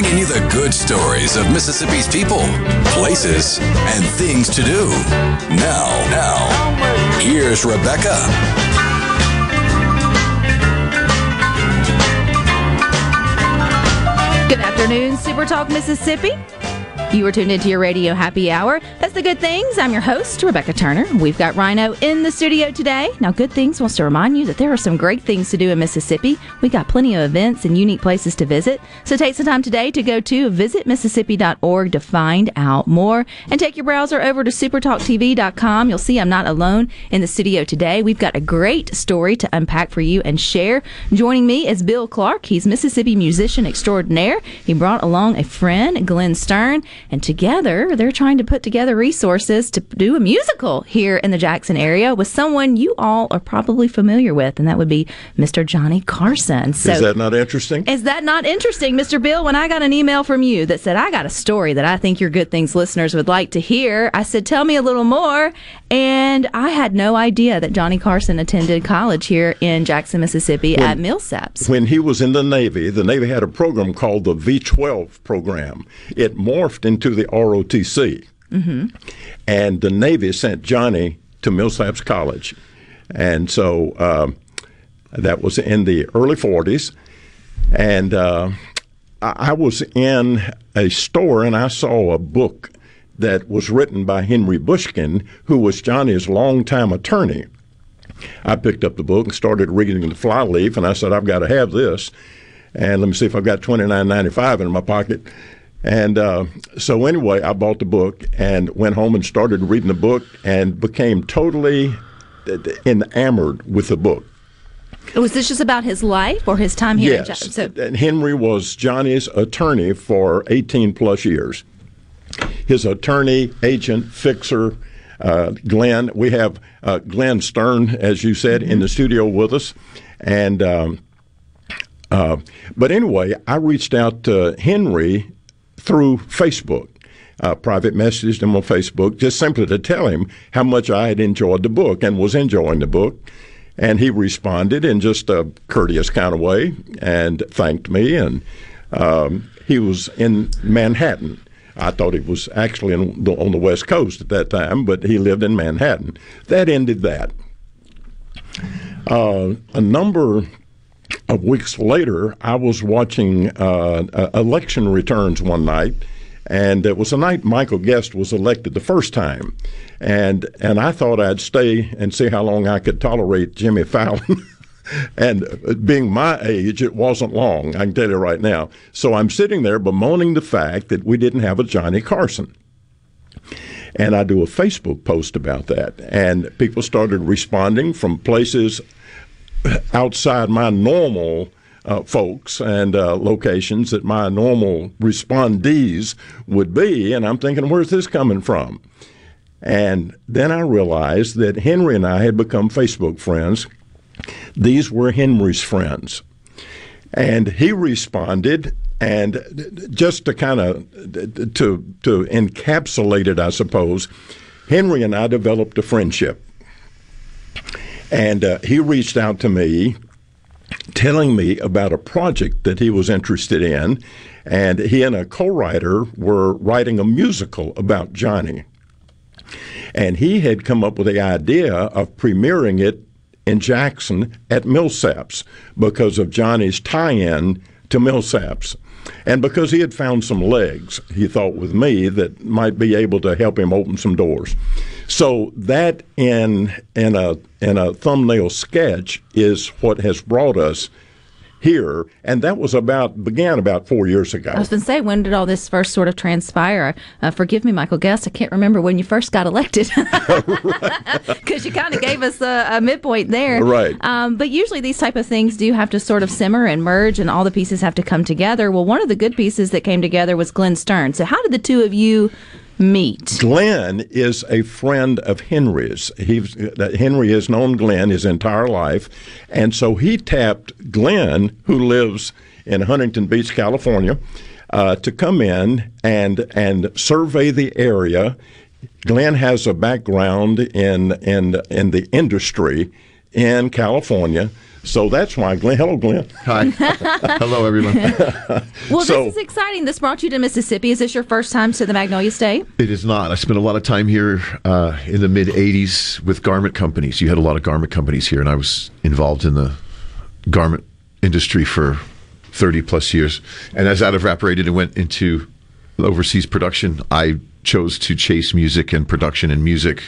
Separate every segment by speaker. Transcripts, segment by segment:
Speaker 1: Bringing you the good stories of Mississippi's people, places, and things to do. Now, now, here's Rebecca.
Speaker 2: Good afternoon, Super Talk Mississippi. You are tuned into your radio happy hour. That's the good things. I'm your host, Rebecca Turner. We've got Rhino in the studio today. Now, Good Things wants to remind you that there are some great things to do in Mississippi. We got plenty of events and unique places to visit. So take some time today to go to visitmississippi.org to find out more. And take your browser over to supertalktv.com. You'll see I'm not alone in the studio today. We've got a great story to unpack for you and share. Joining me is Bill Clark. He's Mississippi musician extraordinaire. He brought along a friend, Glenn Stern, and together they're trying to put together resources to do a musical here in the Jackson area with someone you all are probably familiar with, and that would be Mr. Johnny Carson. So
Speaker 3: Is that not interesting?
Speaker 2: is that not interesting, Mr. Bill? When I got an email from you that said, I got a story that I think your Good Things listeners would like to hear, I said, Tell me a little more. And I had no idea that Johnny Carson attended college here in Jackson, Mississippi at Millsaps.
Speaker 3: When he was in the Navy, the Navy had a program called the V 12 program. It morphed into the ROTC. And the Navy sent Johnny to Millsaps College. And so um, that was in the early 40s. And uh, I I was in a store and I saw a book that was written by Henry Bushkin, who was Johnny's longtime attorney. I picked up the book and started reading the flyleaf, and I said, "I've got to have this." And let me see if I've got twenty nine ninety five in my pocket. And uh, so anyway, I bought the book and went home and started reading the book and became totally uh, enamored with the book.
Speaker 2: Was this just about his life or his time here in
Speaker 3: Yes,
Speaker 2: Jackson? So,
Speaker 3: and Henry was Johnny's attorney for eighteen plus years. His attorney, agent, fixer, uh, Glenn. We have uh, Glenn Stern, as you said, in the studio with us, and. Um, uh, but anyway, I reached out to Henry through Facebook. Uh, private messaged him on Facebook just simply to tell him how much I had enjoyed the book and was enjoying the book. And he responded in just a courteous kind of way and thanked me. And um, he was in Manhattan. I thought he was actually the, on the West Coast at that time, but he lived in Manhattan. That ended that. Uh, a number weeks later, I was watching uh, uh, election returns one night, and it was the night Michael Guest was elected the first time, and and I thought I'd stay and see how long I could tolerate Jimmy Fallon. and uh, being my age, it wasn't long. I can tell you right now. So I'm sitting there bemoaning the fact that we didn't have a Johnny Carson. And I do a Facebook post about that, and people started responding from places outside my normal uh, folks and uh, locations that my normal respondees would be. And I'm thinking, where's this coming from? And then I realized that Henry and I had become Facebook friends. These were Henry's friends. And he responded, and just to kind of to to encapsulate it, I suppose, Henry and I developed a friendship. And uh, he reached out to me telling me about a project that he was interested in. And he and a co writer were writing a musical about Johnny. And he had come up with the idea of premiering it in Jackson at Millsaps because of Johnny's tie in to Millsaps. And because he had found some legs, he thought with me that might be able to help him open some doors. So that in in a in a thumbnail sketch is what has brought us here, and that was about began about four years ago.
Speaker 2: I was going to say, when did all this first sort of transpire? Uh, forgive me, Michael Guest, I can't remember when you first got elected because you kind of gave us a, a midpoint there.
Speaker 3: Right.
Speaker 2: Um, but usually these type of things do have to sort of simmer and merge, and all the pieces have to come together. Well, one of the good pieces that came together was Glenn Stern. So how did the two of you meet?
Speaker 3: Glenn is a friend of Henry's. He's, that Henry has known Glenn his entire life, and so he tapped Glenn, who lives in Huntington Beach, California, uh, to come in and and survey the area. Glenn has a background in in in the industry in California. So that's why Glenn. Hello, Glenn.
Speaker 4: Hi. Hello, everyone.
Speaker 2: Well,
Speaker 3: So-
Speaker 2: this is exciting. This brought you to Mississippi. Is this your first time to the Magnolia State?
Speaker 4: It is not. I spent a lot of time here uh, in the mid 80s with garment companies. You had a lot of garment companies here, and I was involved in the garment industry for 30 plus years. And as that evaporated and went into overseas production, I chose to chase music and production and music.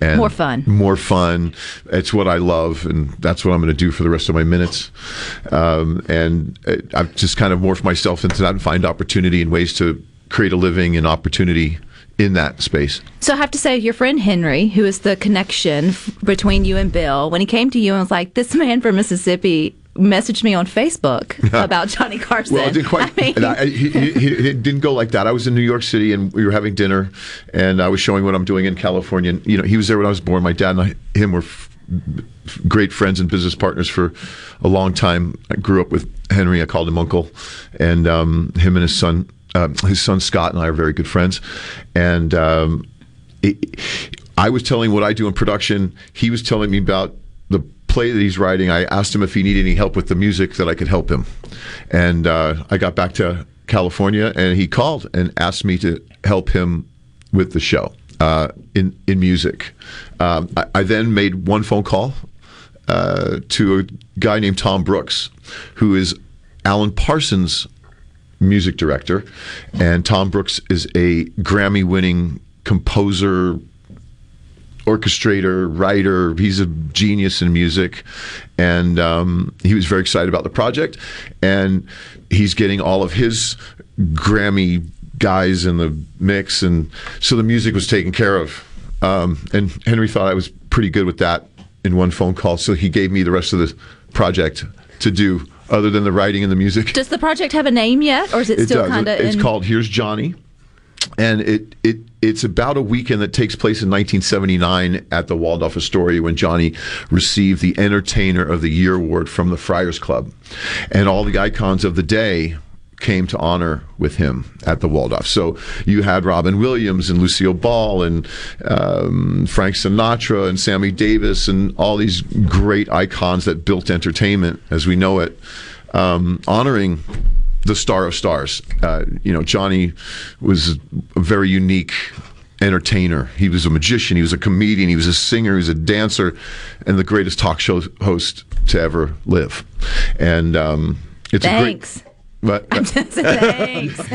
Speaker 4: And
Speaker 2: More fun.
Speaker 4: More fun. It's what I love, and that's what I'm going to do for the rest of my minutes. Um, and I've just kind of morphed myself into that and find opportunity and ways to create a living and opportunity in that space.
Speaker 2: So I have to say, your friend Henry, who is the connection f- between you and Bill, when he came to you and was like, "This man from Mississippi." Messaged me on Facebook about Johnny Carson.
Speaker 4: Well, it didn't quite.
Speaker 2: I mean,
Speaker 4: I, he, he, he- it didn't go like that. I was in New York City and we were having dinner, and I was showing what I'm doing in California. And, you know, he was there when I was born. My dad and I, him were f- great friends and business partners for a long time. I grew up with Henry. I called him uncle, and um, him and his son, um, his son Scott, and I are very good friends. And um, it, I was telling what I do in production. He was telling me about play that he's writing. I asked him if he needed any help with the music that I could help him. And uh, I got back to California, and he called and asked me to help him with the show uh, in in music. Um, I, I then made one phone call uh, to a guy named Tom Brooks, who is Alan Parsons' music director, and Tom Brooks is a Grammy-winning composer, orchestrator, writer. He's a genius in music, and um, he was very excited about the project. And he's getting all of his Grammy guys in the mix, and so the music was taken care of. Um, and Henry thought I was pretty good with that in one phone call, so he gave me the rest of the project to do, other than the writing and the music.
Speaker 2: does the project have a name yet, or is it,
Speaker 4: It
Speaker 2: still kind of?
Speaker 4: It's called Here's Johnny, and it it it's about a weekend that takes place in 1979 at the Waldorf Astoria when Johnny received the Entertainer of the Year award from the Friars Club, and all the icons of the day came to honor with him at the Waldorf. So you had Robin Williams and Lucille Ball and um, Frank Sinatra and Sammy Davis and all these great icons that built entertainment as we know it, um, honoring the star of stars. Uh, you know, Johnny was a very unique entertainer. He was a magician. He was a comedian. He was a singer. He was a dancer, and the greatest talk show host to ever live. And um, it's
Speaker 2: Thanks.
Speaker 4: a great. But,
Speaker 2: Thanks.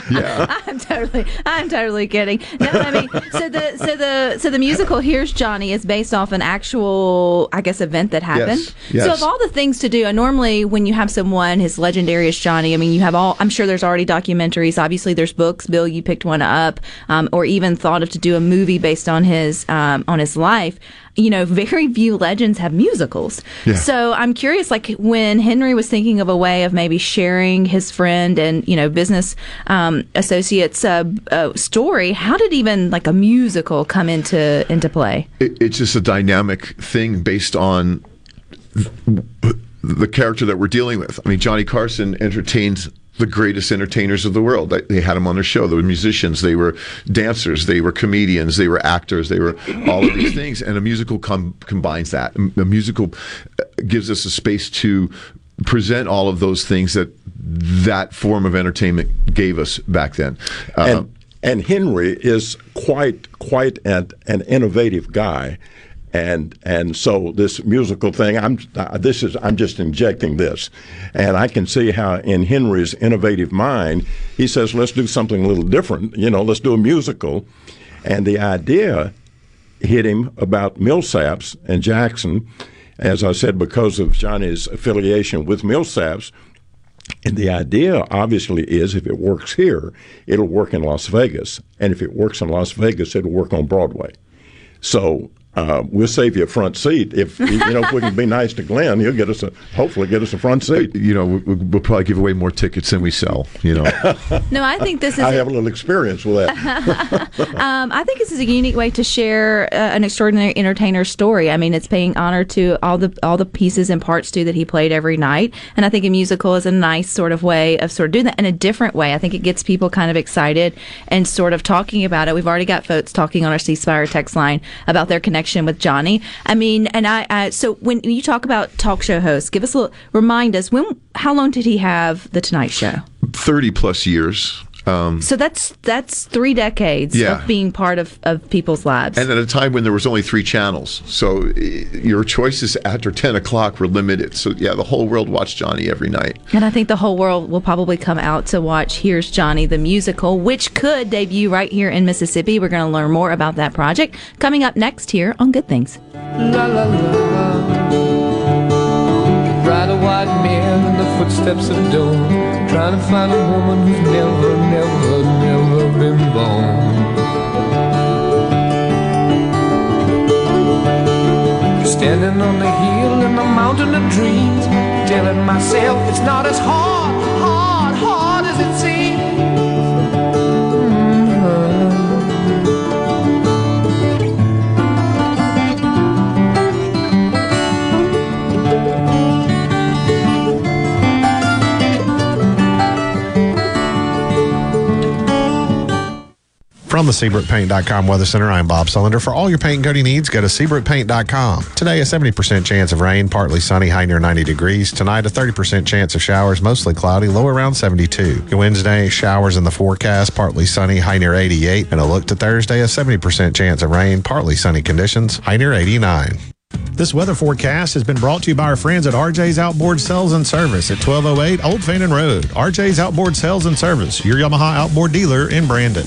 Speaker 4: yeah.
Speaker 2: I'm totally, I'm totally kidding. No, I mean, so the, so the, so the musical "Here's Johnny" is based off an actual, I guess, event that happened.
Speaker 4: Yes, yes.
Speaker 2: So of all the things to do, and normally when you have someone as legendary as Johnny, I mean, you have all. I'm sure there's already documentaries. Obviously, there's books. Bill, you picked one up, um, or even thought of to do a movie based on his um, on his life. You know, very few legends have musicals.
Speaker 4: Yeah.
Speaker 2: So I'm curious, like when Henry was thinking of a way of maybe sharing his friend and you know business um, associates' uh, uh, story, how did even like a musical come into into play?
Speaker 4: it, it's just a dynamic thing based on the character that we're dealing with. I mean, Johnny Carson entertains the greatest entertainers of the world. They- had them on their show. They were musicians, they were dancers, they were comedians, they were actors, they were all of these things. And a musical com- combines that. A musical uh, gives us a space to present all of those things that that form of entertainment gave us back then. Uh,
Speaker 3: and and Henry is quite quite an, an innovative guy, and and so this musical thing. I'm uh, this is I'm just injecting this, and I can see how in Henry's innovative mind he says let's do something a little different. You know, let's do a musical, and the idea hit him about Millsaps and Jackson, as I said because of Johnny's affiliation with Millsaps. And the idea, obviously, is if it works here, it'll work in Las Vegas. And if it works in Las Vegas, it'll work on Broadway. So uh, we'll save you a front seat. If you know, if we can be nice to Glenn, he'll get us a hopefully get us a front seat.
Speaker 4: You know, we- we'll probably give away more tickets than we sell. You know,
Speaker 2: No, I think this is.
Speaker 3: I have a little experience with that.
Speaker 2: Um, I think this is a unique way to share uh, an extraordinary entertainer story. I mean, it's paying honor to all the all the pieces and parts too that he played every night, and I think a musical is a nice sort of way of sort of doing that in a different way. I think it gets people kind of excited and sort of talking about it. We've already got folks talking on our ceasefire text line about their connection with Johnny. I mean, and I, I so when you talk about talk show hosts, give us a little, remind us when how long did he have the Tonight Show?
Speaker 4: thirty plus years. Um,
Speaker 2: So that's that's three decades
Speaker 4: Yeah.
Speaker 2: of being part of, of people's lives.
Speaker 4: and at a time when there was only three channels, so your choices after ten o'clock were limited. So yeah, the whole world watched Johnny every night.
Speaker 2: And I think the whole world will probably come out to watch Here's Johnny the Musical, which could debut right here in Mississippi. We're going to learn more about that project coming up next here on Good Things.
Speaker 5: La la la. Ride a white mare in the footsteps of dawn. Trying to find a woman who's never, never, never been born. Standing on the hill in the mountain of dreams. Telling myself it's not as hard, hard, hard
Speaker 6: From the SeabrookPaint.com Weather Center, I'm Bob Sullender. For all your paint and coating needs, go to SeabrookPaint.com. Today, a 70% chance of rain, partly sunny, high near 90 degrees. Tonight, a 30% chance of showers, mostly cloudy, low around 72. Wednesday, showers in the forecast, partly sunny, high near 88. And a look to Thursday, a 70% chance of rain, partly sunny conditions, high near 89.
Speaker 7: This weather forecast has been brought to you by our friends at RJ's Outboard Sales and Service at 1208 Old Fannin Road. RJ's Outboard Sales and Service, your Yamaha outboard dealer in Brandon.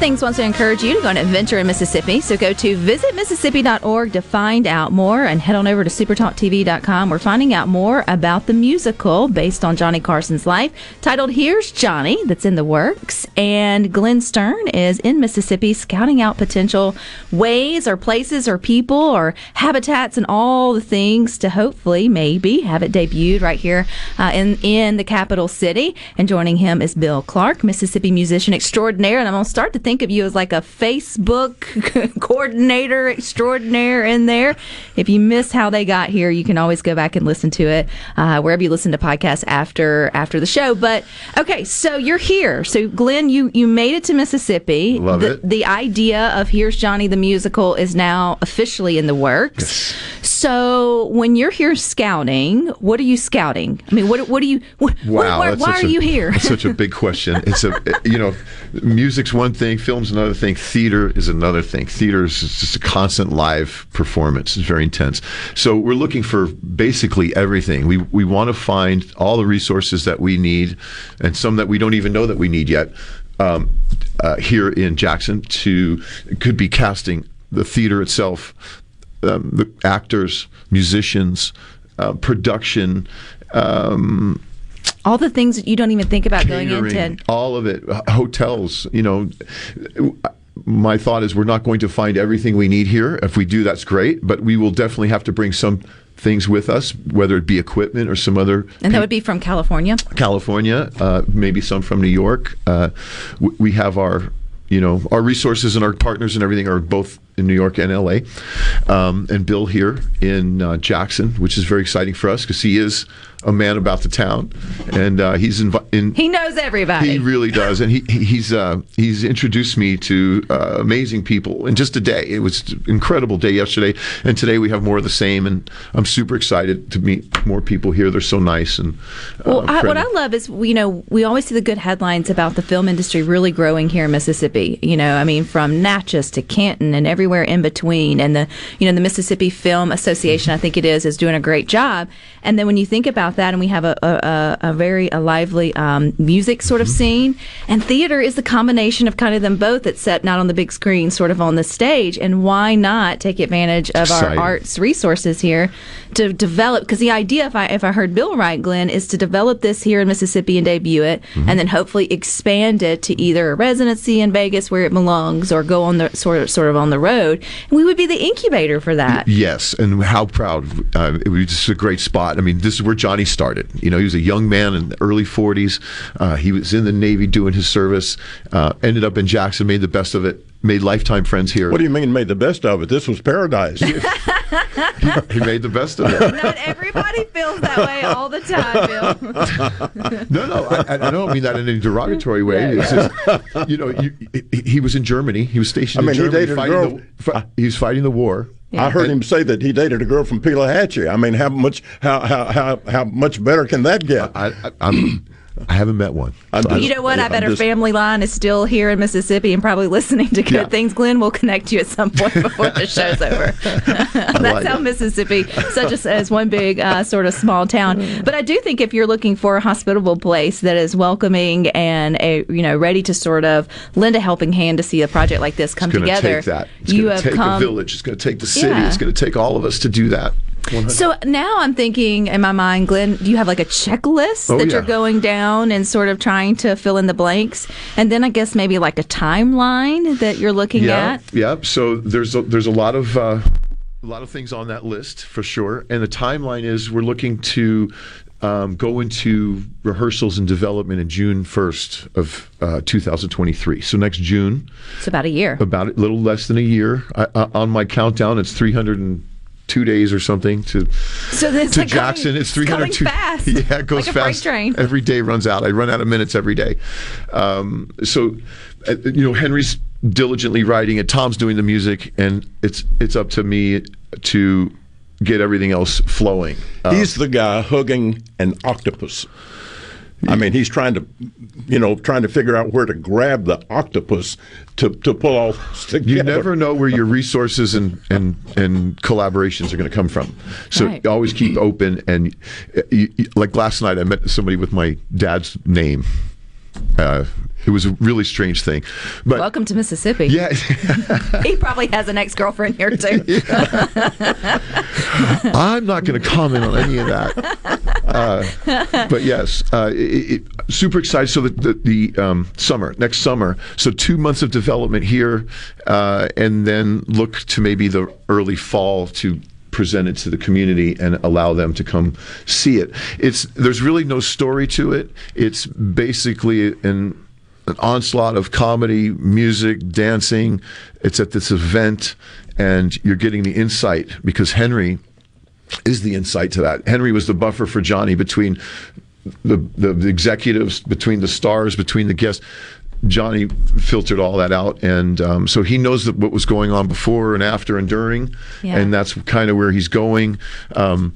Speaker 2: Things wants to encourage you to go on an adventure in Mississippi. So go to visitmississippi.org to find out more and head on over to supertalktv.com. We're finding out more about the musical based on Johnny Carson's life titled Here's Johnny that's in the works. And Glenn Stern is in Mississippi scouting out potential ways or places or people or habitats and all the things to hopefully maybe have it debuted right here uh, in, in the capital city. And joining him is Bill Clark, Mississippi musician extraordinaire. And I'm going to start to think of you as like a Facebook coordinator extraordinaire in there. If you miss how they got here, you can always go back and listen to it uh, wherever you listen to podcasts after after the show. But okay, so you're here. So Glenn, you you made it to Mississippi.
Speaker 4: Love
Speaker 2: the,
Speaker 4: it.
Speaker 2: The idea of Here's Johnny the musical is now officially in the works. So when you're here scouting, what are you scouting? I mean, what what do you? What,
Speaker 4: Wow,
Speaker 2: why, why are
Speaker 4: a-
Speaker 2: you here?
Speaker 4: That's such a big question. It's a you know, music's one thing, film's another thing, theater is another thing. Theater is just a constant live performance. It's very intense. So we're looking for basically everything. We we want to find all the resources that we need, and some that we don't even know that we need yet. Um, uh, here in Jackson, to could be casting the theater itself, um, the actors, musicians, uh, production. Um,
Speaker 2: all the things that you don't even think about going into.
Speaker 4: all of it, hotels. You know, my thought is we're not going to find everything we need here. If we do, that's great, but we will definitely have to bring some things with us, whether it be equipment or some other
Speaker 2: And that would be from California.
Speaker 4: California, uh, maybe some from New York. Uh, w- we have our, you know, our resources and our partners and everything are both in New York and LA. Um, and Bill here in uh, Jackson, which is very exciting for us because he is a man about the town, and uh, he's invi- in.
Speaker 2: He knows everybody.
Speaker 4: He really does, and he he- he's uh, he's introduced me to uh, amazing people in just a day. It was an incredible day yesterday, and today we have more of the same. And I'm super excited to meet more people here. They're so nice and uh,
Speaker 2: Well, I, what. I love is, you know, we always see the good headlines about the film industry really growing here in Mississippi. You know, I mean, from Natchez to Canton and everywhere in between. And the, you know, the Mississippi Film Association, I think it is, is doing a great job. And then when you think about that, and we have a, a, a, very a lively um, music sort of
Speaker 4: Mm-hmm.
Speaker 2: scene, and theater is the combination of kind of them both, except not on the big screen, sort of on the stage. And why not take advantage of
Speaker 4: Exciting.
Speaker 2: our arts resources here to develop? Because the idea, if I if I heard Bill right, Glenn, is to develop this here in Mississippi and debut it,
Speaker 4: Mm-hmm.
Speaker 2: and then hopefully expand it to either a residency in Vegas where it belongs, or go on the sort of sort of on the road. And we would be the incubator for that.
Speaker 4: Yes, and how proud. Uh, it was just a great spot. I mean, this is where Johnny started. You know, he was a young man in the early 40s. Uh, he was in the Navy doing his service, uh, ended up in Jackson, made the best of it, made lifetime friends here.
Speaker 3: What do you mean made the best of it? This was paradise.
Speaker 4: he made the best of it.
Speaker 2: Not everybody feels that way all the time, Bill.
Speaker 4: No, no, I, I don't mean that in a derogatory way. It's just, you know, you, he, he was in Germany. He was stationed
Speaker 3: I mean, he
Speaker 4: in Germany
Speaker 3: dated a
Speaker 4: fighting
Speaker 3: girl-
Speaker 4: the, fi- he was fighting the war.
Speaker 3: I heard him say that he dated a girl from Pelahatchie. I mean, how much how how how, how much better can that get?
Speaker 4: I, I, I'm, I haven't met one.
Speaker 3: I'm
Speaker 2: You know what? I bet
Speaker 3: I'm
Speaker 2: our family line is still here in Mississippi and probably listening to good
Speaker 4: Yeah.
Speaker 2: things. Glenn will connect you at some point before the show's over. That's
Speaker 4: like
Speaker 2: how
Speaker 4: it.
Speaker 2: Mississippi, such as, as one big uh, sort of small town. But I do think if you're looking for a hospitable place that is welcoming and a, you know ready to sort of lend a helping hand to see a project like this come
Speaker 4: It's going to
Speaker 2: together,
Speaker 4: take that. It's
Speaker 2: you
Speaker 4: going
Speaker 2: have
Speaker 4: to take
Speaker 2: come.
Speaker 4: a village. It's going to take the city.
Speaker 2: Yeah.
Speaker 4: It's going to take all of us to do that. 100.
Speaker 2: So now I'm thinking in my mind, Glenn, do you have like a checklist
Speaker 4: Oh,
Speaker 2: that
Speaker 4: yeah.
Speaker 2: you're going down and sort of trying to fill in the blanks? And then I guess maybe like a timeline that you're looking
Speaker 4: yeah,
Speaker 2: at?
Speaker 4: yeah. So there's a, there's a lot of uh, a lot of things on that list for sure. And the timeline is we're looking to um, go into rehearsals and development in June 1st of uh, 2023. So next June,
Speaker 2: It's about a year.
Speaker 4: about a little less than a year. I, uh, on my countdown, it's 302 days or something to
Speaker 2: So
Speaker 4: to
Speaker 2: like
Speaker 4: Jackson.
Speaker 2: coming-
Speaker 4: it's
Speaker 2: it's coming
Speaker 4: 302.
Speaker 2: fast.
Speaker 4: Yeah, it goes
Speaker 2: Like
Speaker 4: fast.
Speaker 2: train.
Speaker 4: Every day runs out. I run out of minutes every day. Um, so, uh, you know, Henry's diligently writing it. Tom's doing the music, and it's it's up to me to get everything else flowing. Uh,
Speaker 3: He's the guy hugging an octopus. I mean, he's trying to, you know, trying to figure out where to grab the octopus to, to pull all this together.
Speaker 4: You never know where your resources and and, and collaborations are going to come from. So
Speaker 2: Right.
Speaker 4: always keep open. And uh, you, you- like last night, I met somebody with my dad's name. Uh, it was a really strange thing, but
Speaker 2: Welcome to Mississippi.
Speaker 4: yeah,
Speaker 2: he probably has an ex girlfriend here too.
Speaker 4: I'm not going to comment on any of that. Uh, but yes, uh, it, it, super excited. So the, the, the um, summer, next summer, so two months of development here, uh, and then look to maybe the early fall to present it to the community and allow them to come see it. It's there's really no story to it. It's basically an an onslaught of comedy, music, dancing. It's at this event, and you're getting the insight because Henry is the insight to that. Henry was the buffer for Johnny between the, the, the executives, between the stars, between the guests. Johnny filtered all that out, and um, so he knows that what was going on before and after and during,
Speaker 2: Yeah.
Speaker 4: and that's kind of where he's going. Um,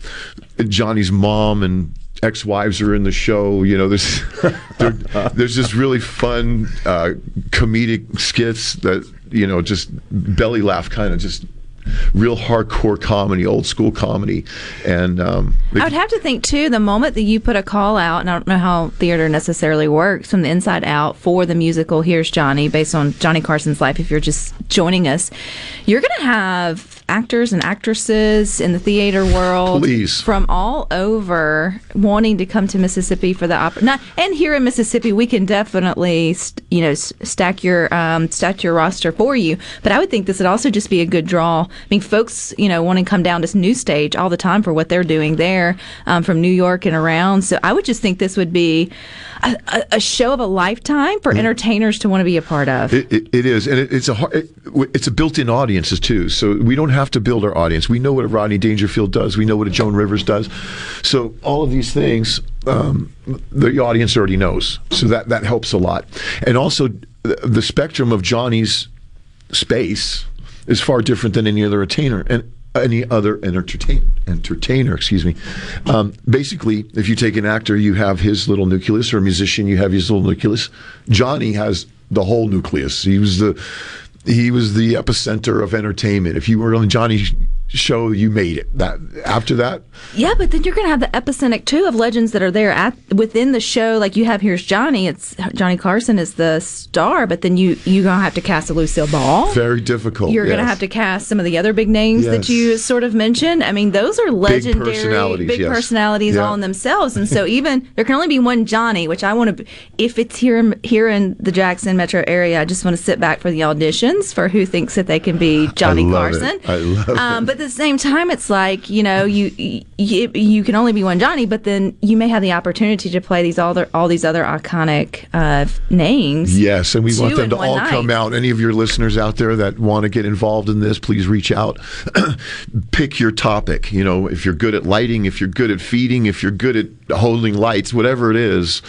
Speaker 4: Johnny's mom and ex-wives are in the show. You know, there's there, there's just really fun uh, comedic skits that you know just belly laugh kind of just real hardcore comedy, old school comedy, and um,
Speaker 2: I would have to think too. The moment that you put a call out, and I don't know how theater necessarily works from the inside out for the musical "Here's Johnny," based on Johnny Carson's life. If you're just joining us, you're going to have actors and actresses in the theater world,
Speaker 4: Please.
Speaker 2: from all over, wanting to come to Mississippi for the opera. Not, and here in Mississippi, we can definitely, st- you know, s- stack your um, stack your roster for you. But I would think this would also just be a good draw. I mean, folks, you know, want to come down to New Stage all the time for what they're doing there um, from New York and around. So I would just think this would be a, a, a show of a lifetime for entertainers to want to be a part of.
Speaker 4: It, it, it is, and it, it's a it's a built-in audiences too. So we don't have to build our audience. We know what a Rodney Dangerfield does. We know what a Joan Rivers does. So all of these things, um, the audience already knows. So that that helps a lot. And also, the, the spectrum of Johnny's space is far different than any other entertainer and any other entertain, entertainer. Excuse me. Um, basically, if you take an actor, you have his little nucleus, or a musician, you have his little nucleus. Johnny has the whole nucleus. He was the he was the epicenter of entertainment. If you were on Johnny show, you made it. That after that,
Speaker 2: Yeah, but then you're going to have the epicenic too of legends that are there at within the show. Like you have here's Johnny. It's Johnny Carson is the star, but then you you're gonna have to cast a Lucille Ball.
Speaker 4: very difficult.
Speaker 2: You're going to have to cast some of the other big names that you sort of mentioned. I mean, those are legendary
Speaker 4: personalities,
Speaker 2: big
Speaker 4: yes.
Speaker 2: personalities
Speaker 4: Yeah.
Speaker 2: all in themselves. And so even there can only be one Johnny, which I want to. If it's here in- here in the Jackson metro area, I just want to sit back for the auditions for who thinks that they can be Johnny
Speaker 4: it.
Speaker 2: Carson.
Speaker 4: I love
Speaker 2: um,
Speaker 4: it.
Speaker 2: But at the same time, it's like you know you, you you can only be one Johnny, but then you may have the opportunity to play these all, the, all these other iconic uh, names.
Speaker 4: Yes, and we want them to all
Speaker 2: night.
Speaker 4: come out. Any of your listeners out there that want to get involved in this, please reach out. Pick your topic. You know, if you're good at lighting, if you're good at feeding, if you're good at holding lights, whatever it is,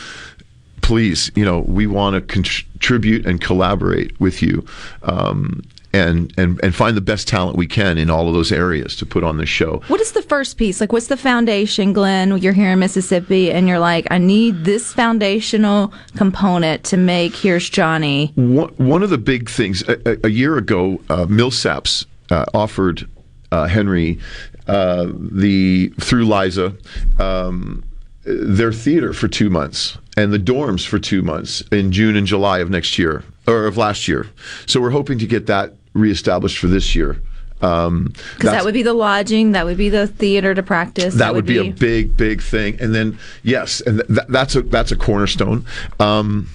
Speaker 4: please, you know, we want to contribute and collaborate with you. Um, and, and, and find the best talent we can in all of those areas to put on the show.
Speaker 2: What is the first piece? Like, what's the foundation, Glenn? You're here in Mississippi, and you're like, I need this foundational component to make Here's Johnny.
Speaker 4: One, one of the big things a, a- year ago, uh, Millsaps uh, offered uh, Henry uh, the through Liza um, their theater for two months and the dorms for two months in June and July of next year or of last year. So we're hoping to get that reestablished for this year. Um,
Speaker 2: Because
Speaker 4: that's-
Speaker 2: that would be the lodging, that would be the theater to practice.
Speaker 4: that would be, a big, big thing. And then yes, and th- that's a that's a cornerstone. Um,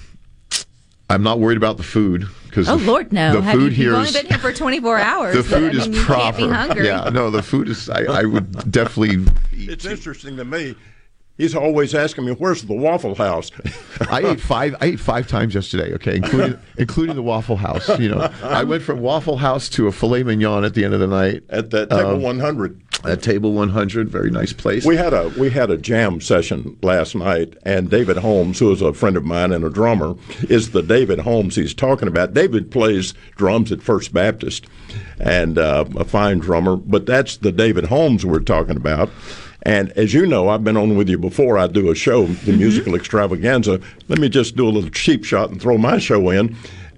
Speaker 4: I'm not worried about the food because
Speaker 2: Oh Lord, no!
Speaker 4: the
Speaker 2: Have
Speaker 4: food
Speaker 2: you,
Speaker 4: here
Speaker 2: you've only been here for 24 hours.
Speaker 4: the
Speaker 2: but,
Speaker 4: food
Speaker 2: I
Speaker 4: is
Speaker 2: mean, you
Speaker 4: proper.
Speaker 2: Can't be hungry.
Speaker 4: Yeah, no, the food is. I, I would definitely.
Speaker 3: It's interesting to me. He's always asking me, "Where's the Waffle House?"
Speaker 4: I ate five. I ate five times yesterday. Okay, including including the Waffle House. You know, I went from Waffle House to a filet mignon at the end of the night
Speaker 3: at that table
Speaker 4: Um,
Speaker 3: 100.
Speaker 4: At table 100, very nice place.
Speaker 3: We had a we had a jam session last night, and David Holmes, who is a friend of mine and a drummer, is the David Holmes he's talking about. David plays drums at First Baptist, and uh, a fine drummer. But that's the David Holmes we're talking about. And as you know, I've been on with you before. I do a show, the musical extravaganza. Let me just do a little cheap shot and throw my show in.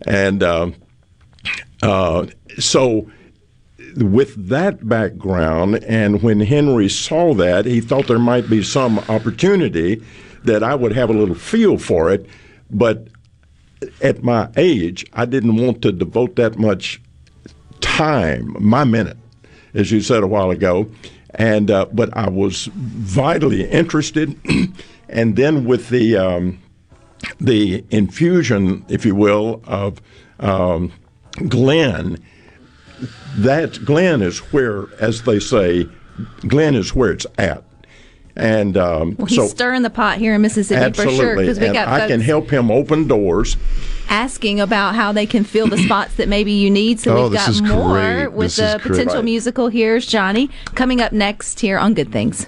Speaker 3: And uh, uh, so, with that background, and when Henry saw that, he thought there might be some opportunity that I would have a little feel for it. But at my age, I didn't want to devote that much time, my minute, as you said a while ago. And uh, but I was vitally interested, and then with the um, the infusion, if you will, of um, Glenn. That Glenn is where, as they say, Glenn is where it's at. And um,
Speaker 2: Well, he's
Speaker 3: so
Speaker 2: stirring the pot here in Mississippi for sure
Speaker 3: absolutely,
Speaker 2: because we
Speaker 3: and
Speaker 2: got
Speaker 3: I can help him open doors.
Speaker 2: asking about how they can fill the spots that maybe you need. So
Speaker 3: Oh,
Speaker 2: we've got more
Speaker 3: great.
Speaker 2: with
Speaker 3: This
Speaker 2: the potential
Speaker 3: Right.
Speaker 2: musical. Here's Johnny coming up next here on Good Things.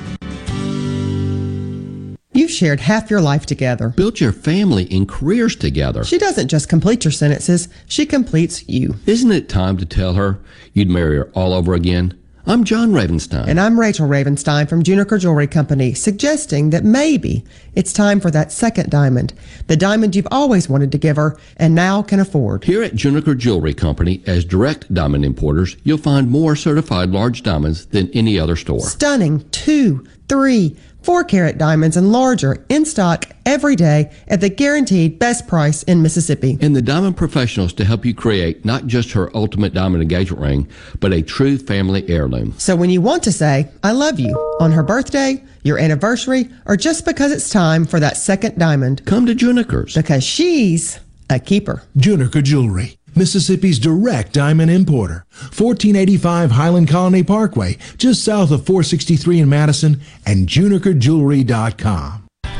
Speaker 8: You've shared half your life together.
Speaker 9: Built your family and careers together.
Speaker 8: She doesn't just complete your sentences, she completes you.
Speaker 9: Isn't it time to tell her you'd marry her all over again? I'm John Ravenstein.
Speaker 8: And I'm Rachel Ravenstein from Juniker Jewelry Company, suggesting that maybe it's time for that second diamond, the diamond you've always wanted to give her and now can afford.
Speaker 9: Here at Juniker Jewelry Company, as direct diamond importers, you'll find more certified large diamonds than any other store.
Speaker 8: Stunning two, three, four carat diamonds and larger in stock every day at the guaranteed best price in Mississippi.
Speaker 9: And the diamond professionals to help you create not just her ultimate diamond engagement ring, but a true family heirloom.
Speaker 8: So when you want to say, I love you on her birthday, your anniversary, or just because it's time for that second diamond,
Speaker 9: come to Juniker's.
Speaker 8: Because she's a keeper.
Speaker 10: Juniker Jewelry, Mississippi's direct diamond importer. 1485 Highland Colony Parkway, just south of 463 in Madison, and junikerjewelry.com.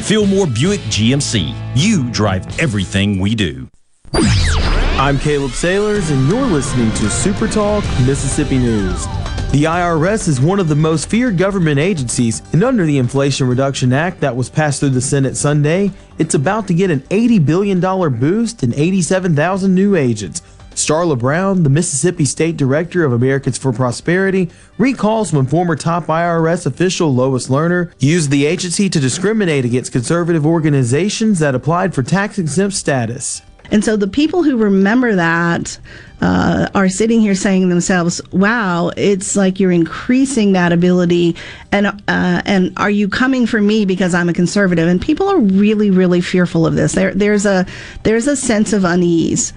Speaker 11: Fillmore Buick GMC. You drive everything we do.
Speaker 12: I'm Caleb Sailors, and you're listening to Super Talk Mississippi News. The IRS is one of the most feared government agencies, and under the Inflation Reduction Act that was passed through the Senate Sunday, it's about to get an $80 billion boost and 87,000 new agents. Starla Brown, the Mississippi State Director of Americans for Prosperity, recalls when former top IRS official Lois Lerner used the agency to discriminate against conservative organizations that applied for tax exempt status.
Speaker 13: And so the people who remember that uh, are sitting here saying themselves, "Wow, it's like you're increasing that ability." And uh, and are you coming for me because I'm a conservative? And people are really, really fearful of this. There, there's a there's a sense of unease.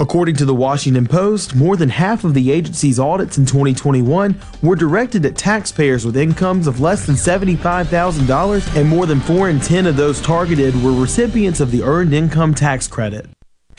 Speaker 12: According to the Washington Post, more than half of the agency's audits in 2021 were directed at taxpayers with incomes of less than $75,000, and more than 4 in 10 of those targeted were recipients of the Earned Income Tax Credit.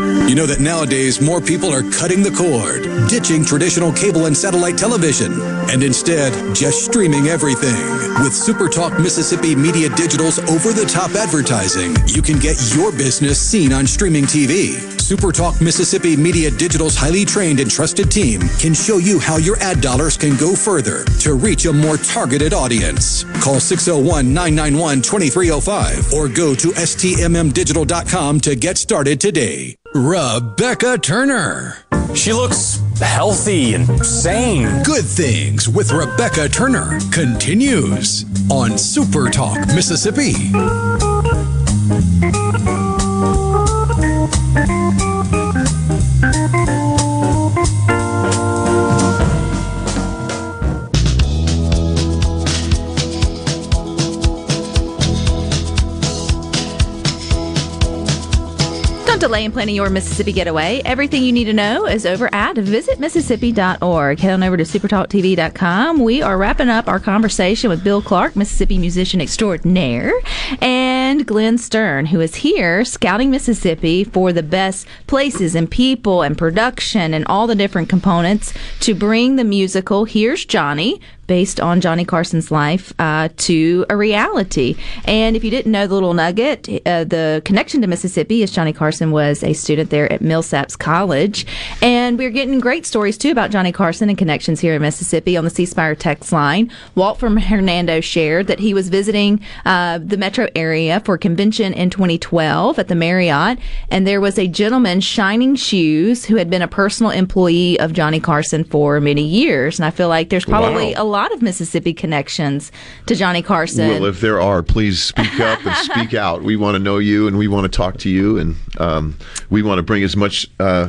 Speaker 1: You know that nowadays more people are cutting the cord, ditching traditional cable and satellite television, and instead just streaming everything. With SuperTalk Mississippi Media Digital's over the top advertising, you can get your business seen on streaming TV. SuperTalk Mississippi Media Digital's highly trained and trusted team can show you how your ad dollars can go further to reach a more targeted audience. Call 601 991 2305 or go to stmmdigital.com to get started today. Rebecca Turner.
Speaker 14: She looks healthy and sane.
Speaker 1: Good Things with Rebecca Turner continues on Super Talk Mississippi.
Speaker 2: In planning your Mississippi getaway. Everything you need to know is over at visitmississippi.org. Head on over to supertalktv.com. We are wrapping up our conversation with Bill Clark, Mississippi musician extraordinaire, and Glenn Stern, who is here scouting Mississippi for the best places and people and production and all the different components to bring the musical Here's Johnny based on Johnny Carson's life uh, to a reality. And if you didn't know the little nugget, uh, the connection to Mississippi is Johnny Carson was a student there at Millsaps College. And we're getting great stories too about Johnny Carson and connections here in Mississippi on the C Spire text line. Walt from Hernando shared that he was visiting uh, the metro area for a convention in 2012 at the Marriott, and there was a gentleman shining shoes who had been a personal employee of Johnny Carson for many years. And I feel like there's probably
Speaker 4: Wow.
Speaker 2: a lot of Mississippi connections to Johnny Carson.
Speaker 4: Well, if there are, please speak up and speak out. We want to know you, and we want to talk to you, and um, we want to bring as much uh,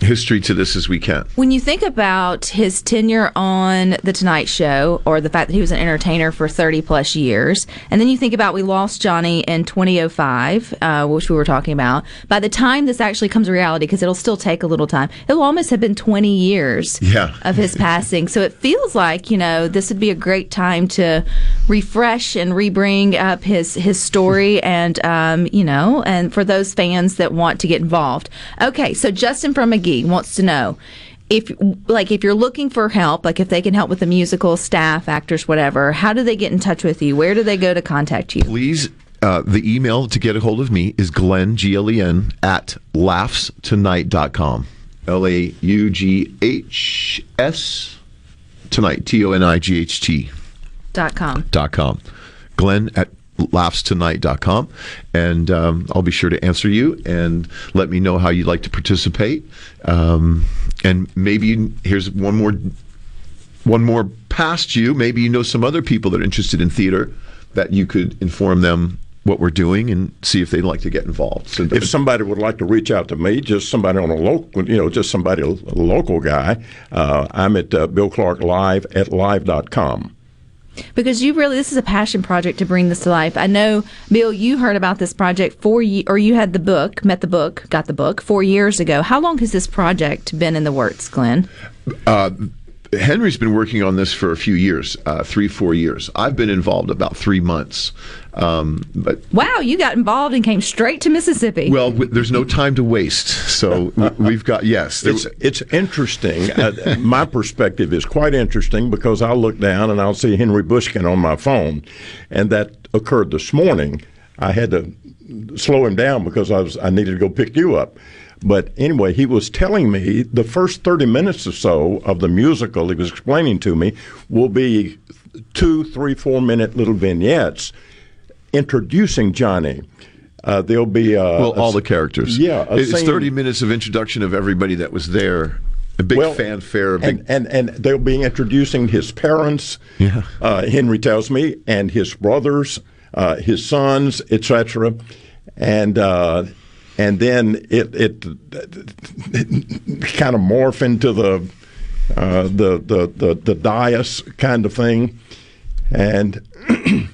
Speaker 4: history to this as we can.
Speaker 2: When you think about his tenure on The Tonight Show, or the fact that he was an entertainer for 30 plus years, and then you think about we lost Johnny in 2005, uh, which we were talking about, by the time this actually comes to reality, because it'll still take a little time, it'll almost have been 20 years
Speaker 4: Yeah.
Speaker 2: of his passing. So it feels like, you know, this would be a great time to refresh and rebring up his, his story and, um, you know, and for those fans that want to get involved. Okay, so Justin from Wants to know if like if you're looking for help like if they can help with the musical staff actors whatever how do they get in touch with you where do they go to contact you
Speaker 4: Please, uh, the email to get a hold of me is Glenn, G L E N, at laughstonight.com. L A U G H S tonight, T O N I G H T
Speaker 2: dot com
Speaker 4: dot com. Glenn at laughstonight.com. And um, I'll be sure to answer you and let me know how you'd like to participate. Um, and maybe here's one more one more past you. Maybe you know some other people that are interested in theater that you could inform them what we're doing and see if they'd like to get involved. So
Speaker 3: if somebody would like to reach out to me, just somebody on a local, you know, just somebody, a local guy, uh, I'm at uh, Bill Clark Live at live.com.
Speaker 2: because you really this is a passion project to bring this to life. I know, Bill, you heard about this project four ye- or you had the book, met the book, got the book four years ago. How long has this project been in the works, Glenn?
Speaker 4: Uh, Henry's been working on this for a few years, uh, three, four years. I've been involved about three months. Um, but
Speaker 2: Wow, you got involved and came straight to Mississippi.
Speaker 4: well, w- there's no time to waste. So w- we've got yes. there-
Speaker 3: It's it's interesting. uh, my perspective is quite interesting because I'll look down and I'll see Henry Bushkin on my phone, and that occurred this morning. I had to slow him down because I was I needed to go pick you up. But anyway, he was telling me the first thirty minutes or so of the musical. He was explaining to me will be two, three, four minute little vignettes introducing Johnny. Uh, there'll be uh,
Speaker 4: well, all
Speaker 3: s-
Speaker 4: the characters.
Speaker 3: Yeah,
Speaker 4: it's
Speaker 3: scene-
Speaker 4: 30 minutes of introduction of everybody that was there. A big
Speaker 3: Well,
Speaker 4: fanfare. A big,
Speaker 3: and, and and they'll be introducing his parents.
Speaker 4: Yeah.
Speaker 3: Uh, Henry tells me, and his brothers, uh, his sons, etc. And uh, and then it it, kind of morph into the, uh, the the the the dais kind of thing, and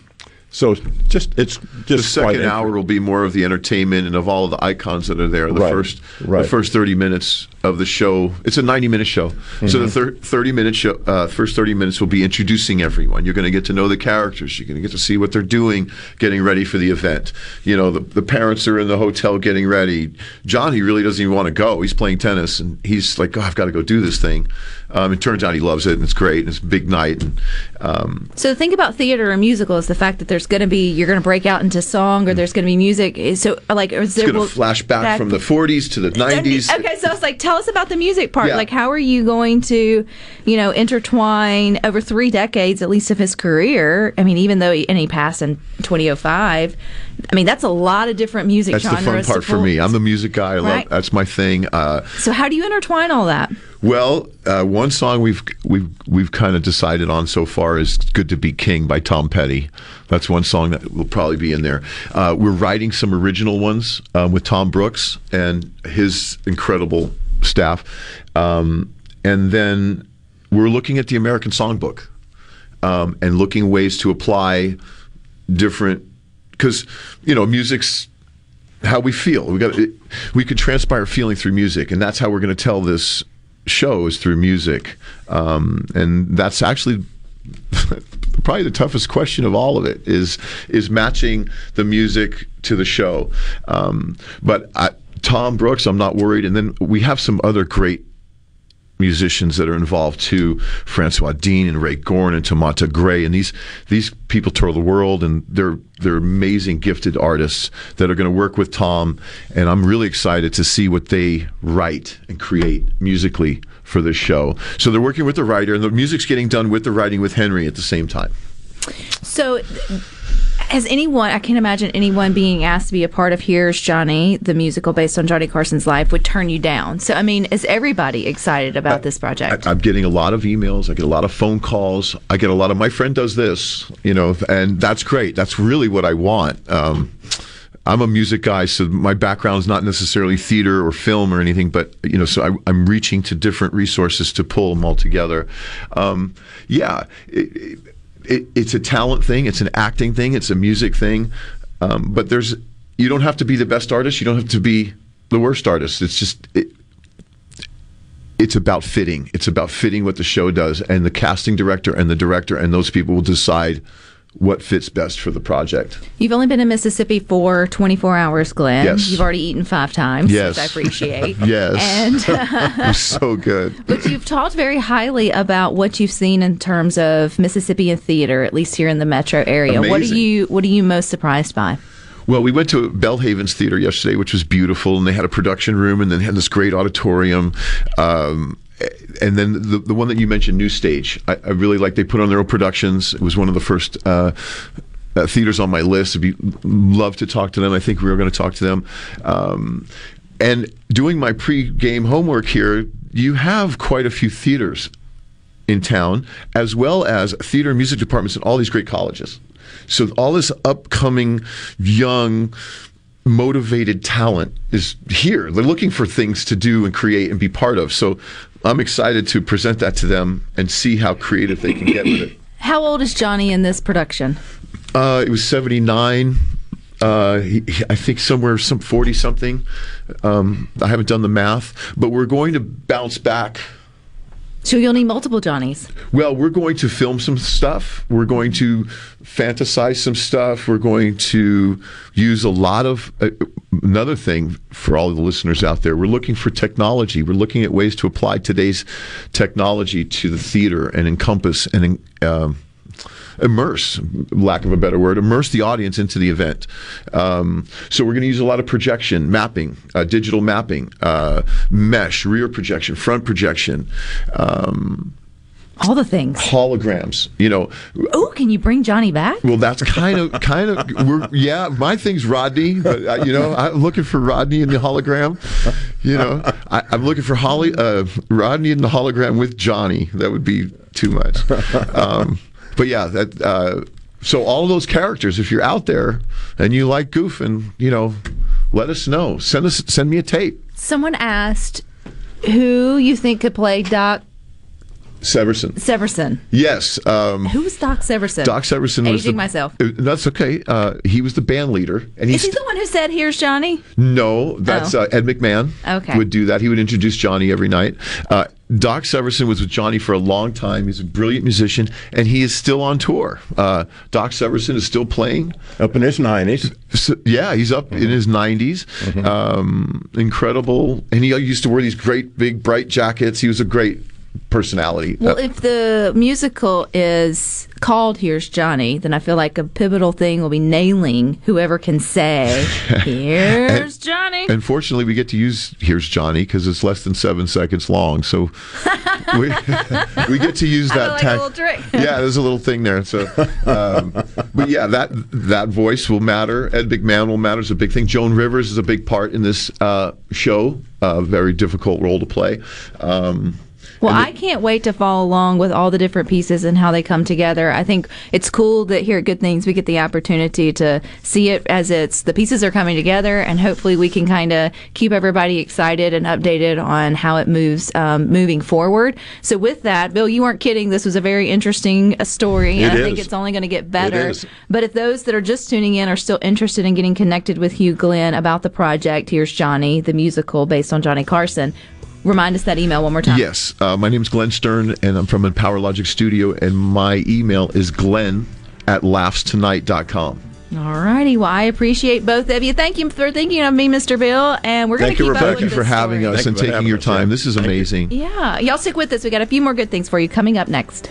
Speaker 3: so just it's
Speaker 4: the
Speaker 3: just quite
Speaker 4: second hour will be more of the entertainment and of all of the icons that are there. The
Speaker 3: Right,
Speaker 4: first,
Speaker 3: right.
Speaker 4: the first thirty minutes of the show. It's a ninety-minute show, so the
Speaker 3: Mhm.
Speaker 4: thir- thirty minute show, uh, first thirty minutes will be introducing everyone. You're going to get to know the characters. You're going to get to see what they're doing, getting ready for the event. You know, the, the parents are in the hotel getting ready. John, he really doesn't even want to go. He's playing tennis, and he's like, "Oh, I've got to go do this thing." Um, it turns out he loves it, and it's great, and it's a big night. And um,
Speaker 2: So the thing about theater or musical is the fact that there's going to be you're going to break out into song or there's going to be music. So like, is
Speaker 4: it's
Speaker 2: there
Speaker 4: going to
Speaker 2: will-
Speaker 4: flash back from the 40s to the 90s.
Speaker 2: Okay, so it's like, tell us about the music part.
Speaker 4: Yeah.
Speaker 2: Like, how are you going to, you know, intertwine over three decades, at least of his career? I mean, even though he, and he passed in 2005, I mean, that's a lot of different music
Speaker 4: That's the fun part for me. I'm the music guy. I love
Speaker 2: Right.
Speaker 4: that's my thing. Uh,
Speaker 2: So how do you intertwine all that?
Speaker 4: well, uh, one song we've we've we've kind of decided on so far is "Good to Be King" by Tom Petty. That's one song that will probably be in there. Uh, we're writing some original ones um, with Tom Brooks and his incredible staff, um, and then we're looking at the American Songbook um, and looking ways to apply different because you know music's how we feel. We got we could transpire feeling through music, and that's how we're going to tell this show is through music. Um, and that's actually probably the toughest question of all of it is is matching the music to the show. Um, but I, Tom Brooks, I'm not worried. And then we have some other great musicians that are involved too, Francois Dean and Ray Gorn and Tamata Gray, and these these people tour the world, and they're they're amazing, gifted artists that are going to work with Tom, and I'm really excited to see what they write and create musically for this show. So they're working with the writer, and the music's getting done with the writing with Henry at the same time.
Speaker 2: So, has anyone, I can't imagine anyone being asked to be a part of Here's Johnny, the musical based on Johnny Carson's life, would turn you down. So, I mean, is everybody excited about this project?
Speaker 4: I'm getting a lot of emails. I get a lot of phone calls. I get a lot of my friend does this, you know, and that's great. That's really what I want. Um, I'm a music guy, so my background is not necessarily theater or film or anything, but you know, so I, I'm reaching to different resources to pull them all together. Um, yeah, it, it, it's a talent thing, it's an acting thing, it's a music thing, um, but there's you don't have to be the best artist, you don't have to be the worst artist. It's just it, it's about fitting. It's about fitting what the show does, and the casting director and the director and those people will decide what fits best for the project.
Speaker 2: You've only been in Mississippi for 24 hours, Glenn.
Speaker 4: Yes.
Speaker 2: You've already eaten five times,
Speaker 4: Yes.
Speaker 2: which I appreciate.
Speaker 4: yes,
Speaker 2: And
Speaker 4: so good.
Speaker 2: But you've talked very highly about what you've seen in terms of Mississippian theater, at least here in the metro area. What are you What are you most surprised by?
Speaker 4: Well, we went to Belhaven's Theater yesterday, which was beautiful, and they had a production room, and then had this great auditorium. Um, and then the, the one that you mentioned, New Stage, I, I really like. They put on their own productions. It was one of the first uh, uh, theaters on my list. I'd be love to talk to them. I think we were going to talk to them. Um, and doing my pre-game homework here, you have quite a few theaters in town, as well as theater and music departments in all these great colleges. So all this upcoming young motivated talent is here. They're looking for things to do and create and be part of. So I'm excited to present that to them and see how creative they can get with it.
Speaker 2: How old is Johnny in this production?
Speaker 4: Uh, it was 79. Uh, he, he- I think somewhere some 40 something. Um, I haven't done the math, but we're going to bounce back.
Speaker 2: So you'll need multiple Johnnies.
Speaker 4: Well, we're going to film some stuff. We're going to fantasize some stuff. We're going to use a lot of uh, another thing for all the listeners out there. We're looking for technology. We're looking at ways to apply today's technology to the theater and encompass and um, immerse, lack of a better word, immerse the audience into the event. Um, so we're going to use a lot of projection, mapping, uh, digital mapping, uh, mesh, rear projection, front projection. Um,
Speaker 2: All the things.
Speaker 4: holograms. You know,
Speaker 2: Oh, can you bring Johnny back?
Speaker 4: well, that's kind of kind of we're yeah. My thing's Rodney, but uh, you know, I'm looking for Rodney in the hologram. You know, I, I'm looking for Holly uh, Rodney in the hologram with Johnny. That would be too much. Um, but yeah, that. Uh, so all those characters, if you're out there and you like goofing, you know, let us know. Send us send me a tape.
Speaker 2: Someone asked who you think could play Doc
Speaker 4: Severinsen.
Speaker 2: Severinsen.
Speaker 4: Yes. Um,
Speaker 2: was Doc Severinsen?
Speaker 4: Doc Severinsen was
Speaker 2: Aging
Speaker 4: the,
Speaker 2: myself.
Speaker 4: Uh, That's okay. Uh, he was the band leader, and
Speaker 2: Is
Speaker 4: he's
Speaker 2: he the one who said, "Here's Johnny"?
Speaker 4: no. That's
Speaker 2: Oh.
Speaker 4: uh, Ed McMahon.
Speaker 2: Okay.
Speaker 4: would do that. He would introduce Johnny every night. Uh, Doc Severinsen was with Johnny for a long time. He's a brilliant musician, and he is still on tour. Uh, Doc Severinsen is still playing
Speaker 3: up in his nineties.
Speaker 4: So, yeah, he's up in his 90s. Um, incredible, and he used to wear these great big bright jackets. He was a great personality.
Speaker 2: Well,
Speaker 4: Uh,
Speaker 2: if the musical is called "Here's Johnny," then I feel like a pivotal thing will be nailing whoever can say, "Here's Johnny."
Speaker 4: Unfortunately, we get to use "Here's Johnny" because it's less than seven seconds long. So we, we get to use that.
Speaker 2: like little trick.
Speaker 4: yeah, there's a little thing there. So, um, but yeah, that that voice will matter. Ed McMahon will matter. Is a big thing. Joan Rivers is a big part in this uh, show. A very difficult role to play. Um,
Speaker 2: Well, I can't wait to follow along with all the different pieces and how they come together. I think it's cool that here at Good Things we get the opportunity to see it as it's the pieces are coming together, and hopefully we can kind of keep everybody excited and updated on how it moves um, moving forward. So, with that, Bill, you weren't kidding. This was a very interesting uh, story, and
Speaker 15: It
Speaker 2: I think it's only going to get better.
Speaker 15: is.
Speaker 2: But if those that are just tuning in are still interested in getting connected with Hugh Glenn about the project, here's Johnny, the musical based on Johnny Carson. Remind us that email one more time.
Speaker 4: Yes, uh, my name is Glenn Stern, and I'm from Empower Logic Studio, and my email is glenn at laughstonight.com.
Speaker 2: All righty. Well, I appreciate both of you. Thank you for thinking of me, Mr. Bill. And we're going
Speaker 4: Thank
Speaker 2: to
Speaker 4: you,
Speaker 2: keep up
Speaker 4: Rebecca,
Speaker 2: with
Speaker 4: for
Speaker 2: this
Speaker 4: having
Speaker 2: story.
Speaker 4: us and taking your time. This is amazing.
Speaker 2: Yeah. Y'all stick with us. We got a few more good things for you coming up next.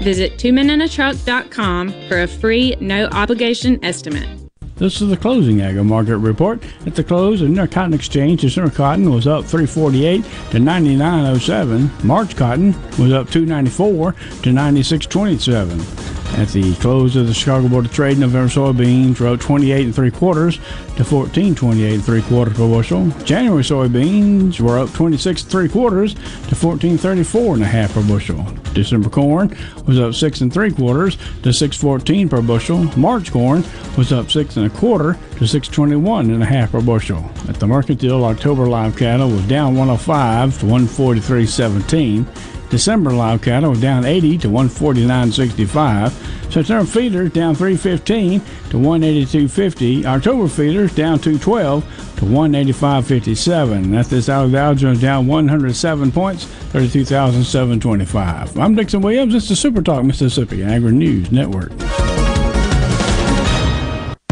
Speaker 16: Visit twomeninatruck.com for a free, no obligation estimate.
Speaker 17: This is the closing agri market report. At the close, of the Inter Cotton Exchange, December cotton was up 348 to 99.07. March cotton was up 294 to 96.27. At the close of the Chicago Board of Trade, November soybeans up 28 and three quarters to 14.28 and three quarters per bushel. January soybeans were up 26 and three quarters to 14.34 and a half per bushel. December corn was up six and three quarters to 6.14 per bushel. March corn was up six and a quarter to 6.21 and a half per bushel. At the mercantile, October live cattle was down 105 to 143.17. December live cattle down 80 to 149.65. September feeders down 315 to 182.50. October feeders down 212 to 185.57. At this hour, Dow Jones down 107 points, 32,725. I'm Dixon Williams. This is Super Talk Mississippi Agri News Network.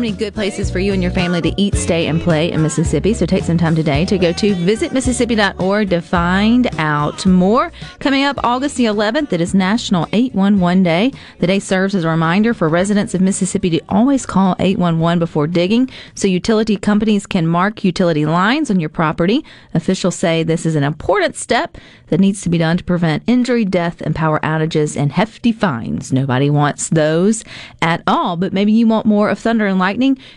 Speaker 2: Many good places for you and your family to eat, stay, and play in Mississippi. So take some time today to go to visitmississippi.org to find out more. Coming up August the 11th, it is National 811 Day. The day serves as a reminder for residents of Mississippi to always call 811 before digging so utility companies can mark utility lines on your property. Officials say this is an important step that needs to be done to prevent injury, death, and power outages and hefty fines. Nobody wants those at all, but maybe you want more of Thunder and Lightning.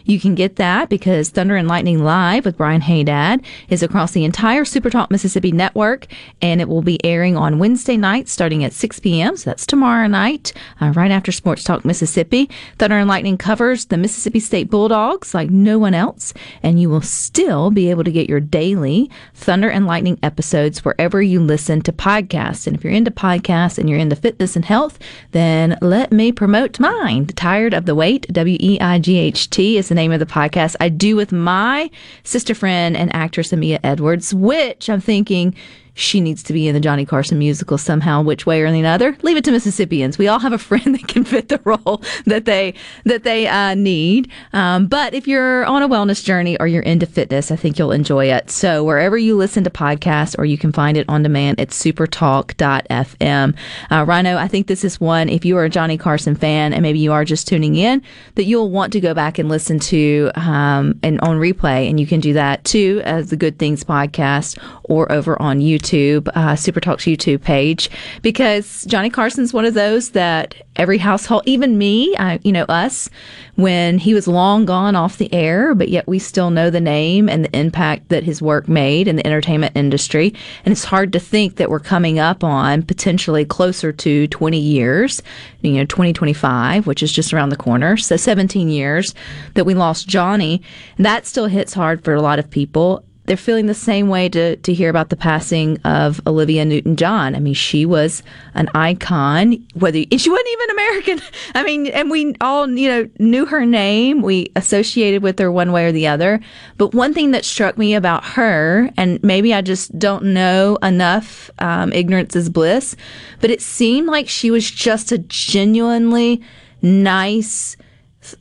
Speaker 2: You can get that because Thunder and Lightning Live with Brian Haydad is across the entire Super Talk Mississippi network, and it will be airing on Wednesday night starting at 6 p.m. So that's tomorrow night, uh, right after Sports Talk Mississippi. Thunder and Lightning covers the Mississippi State Bulldogs like no one else, and you will still be able to get your daily Thunder and Lightning episodes wherever you listen to podcasts. And if you're into podcasts and you're into fitness and health, then let me promote mine. Tired of the Wait, W E I G H T is the name of the podcast I do with my sister friend and actress Amia Edwards, which I'm thinking she needs to be in the Johnny Carson musical somehow, which way or the other. Leave it to Mississippians. We all have a friend that can fit the role that they that they uh, need. Um, but if you're on a wellness journey or you're into fitness, I think you'll enjoy it. So wherever you listen to podcasts or you can find it on demand, it's supertalk.fm. Uh, Rhino, I think this is one. If you are a Johnny Carson fan and maybe you are just tuning in, that you'll want to go back and listen to um, and on replay, and you can do that too as the Good Things podcast or over on YouTube, uh, Super Talk's YouTube page, because Johnny Carson's one of those that every household, even me, I, you know, us, when he was long gone off the air, but yet we still know the name and the impact that his work made in the entertainment industry. And it's hard to think that we're coming up on potentially closer to 20 years, you know, 2025, which is just around the corner. So 17 years that we lost Johnny. And that still hits hard for a lot of people they're feeling the same way to, to hear about the passing of Olivia Newton John. I mean, she was an icon, whether she wasn't even American. I mean, and we all, you know, knew her name. We associated with her one way or the other. But one thing that struck me about her, and maybe I just don't know enough, um, ignorance is bliss, but it seemed like she was just a genuinely nice,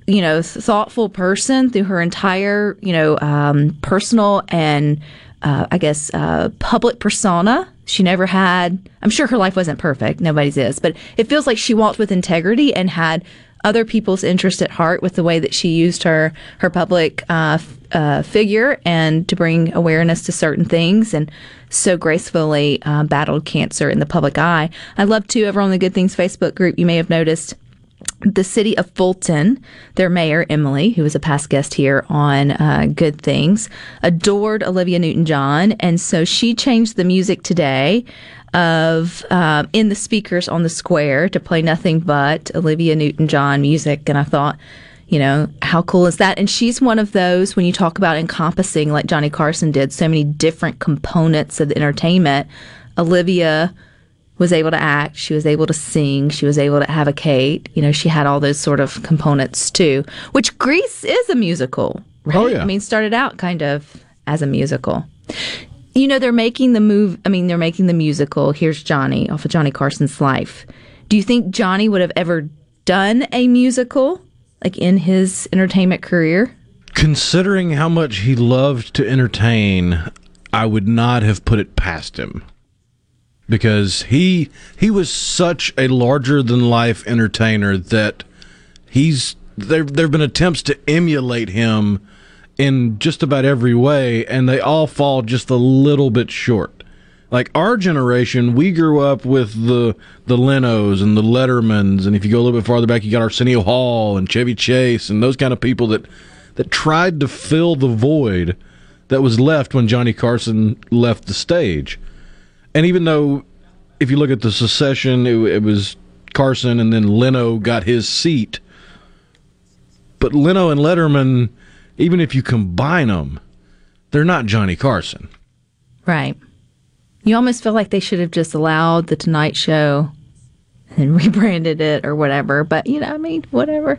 Speaker 2: you know, thoughtful person through her entire, you know, um, personal and uh, I guess uh, public persona. She never had. I'm sure her life wasn't perfect. Nobody's is, but it feels like she walked with integrity and had other people's interest at heart with the way that she used her her public uh, f- uh, figure and to bring awareness to certain things and so gracefully uh, battled cancer in the public eye. I love too over on the Good Things Facebook group. You may have noticed the city of Fulton, their mayor, Emily, who was a past guest here on uh, Good Things, adored Olivia Newton John. And so she changed the music today of um, in the speakers on the square to play nothing but Olivia Newton John music. And I thought, you know, how cool is that? And she's one of those when you talk about encompassing, like Johnny Carson did, so many different components of the entertainment. Olivia was able to act, she was able to sing, she was able to have a Kate. You know, she had all those sort of components too, which Grease is a musical, oh, right?
Speaker 18: Oh, yeah.
Speaker 2: I mean, started out kind of as a musical. You know, they're making the move, I mean, they're making the musical, Here's Johnny, off of Johnny Carson's life. Do you think Johnny would have ever done a musical, like in his entertainment career?
Speaker 18: Considering how much he loved to entertain, I would not have put it past him. Because he he was such a larger than life entertainer that he's there there've been attempts to emulate him in just about every way and they all fall just a little bit short. Like our generation, we grew up with the the Lenos and the Lettermans, and if you go a little bit farther back, you got Arsenio Hall and Chevy Chase and those kind of people that that tried to fill the void that was left when Johnny Carson left the stage. And even though, if you look at the secession, it, it was Carson and then Leno got his seat. But Leno and Letterman, even if you combine them, they're not Johnny Carson.
Speaker 2: Right. You almost feel like they should have just allowed the Tonight Show and rebranded it or whatever. But you know, I mean, whatever.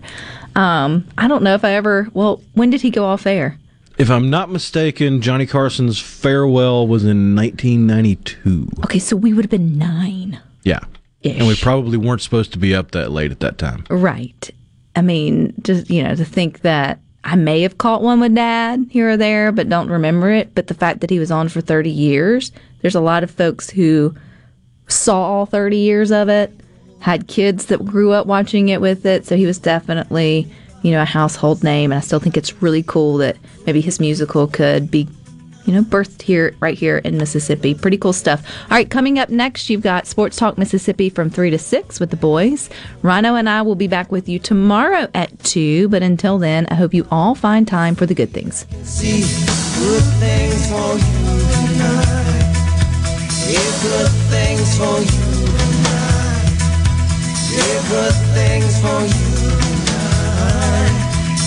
Speaker 2: Um, I don't know if I ever. Well, when did he go off air?
Speaker 18: If I'm not mistaken, Johnny Carson's farewell was in 1992.
Speaker 2: Okay, so we would have been nine.
Speaker 18: Yeah.
Speaker 2: Ish.
Speaker 18: And we probably weren't supposed to be up that late at that time.
Speaker 2: Right. I mean, just you know, to think that I may have caught one with Dad here or there, but don't remember it. But the fact that he was on for 30 years, there's a lot of folks who saw all 30 years of it, had kids that grew up watching it with it. So he was definitely, you know, a household name. And I still think it's really cool that maybe his musical could be, you know, birthed here, right here in Mississippi. Pretty cool stuff. All right, coming up next, you've got Sports Talk Mississippi from 3 to 6 with the boys. Rhino and I will be back with you tomorrow at 2. But until then, I hope you all find time for the good things.
Speaker 19: Good things for you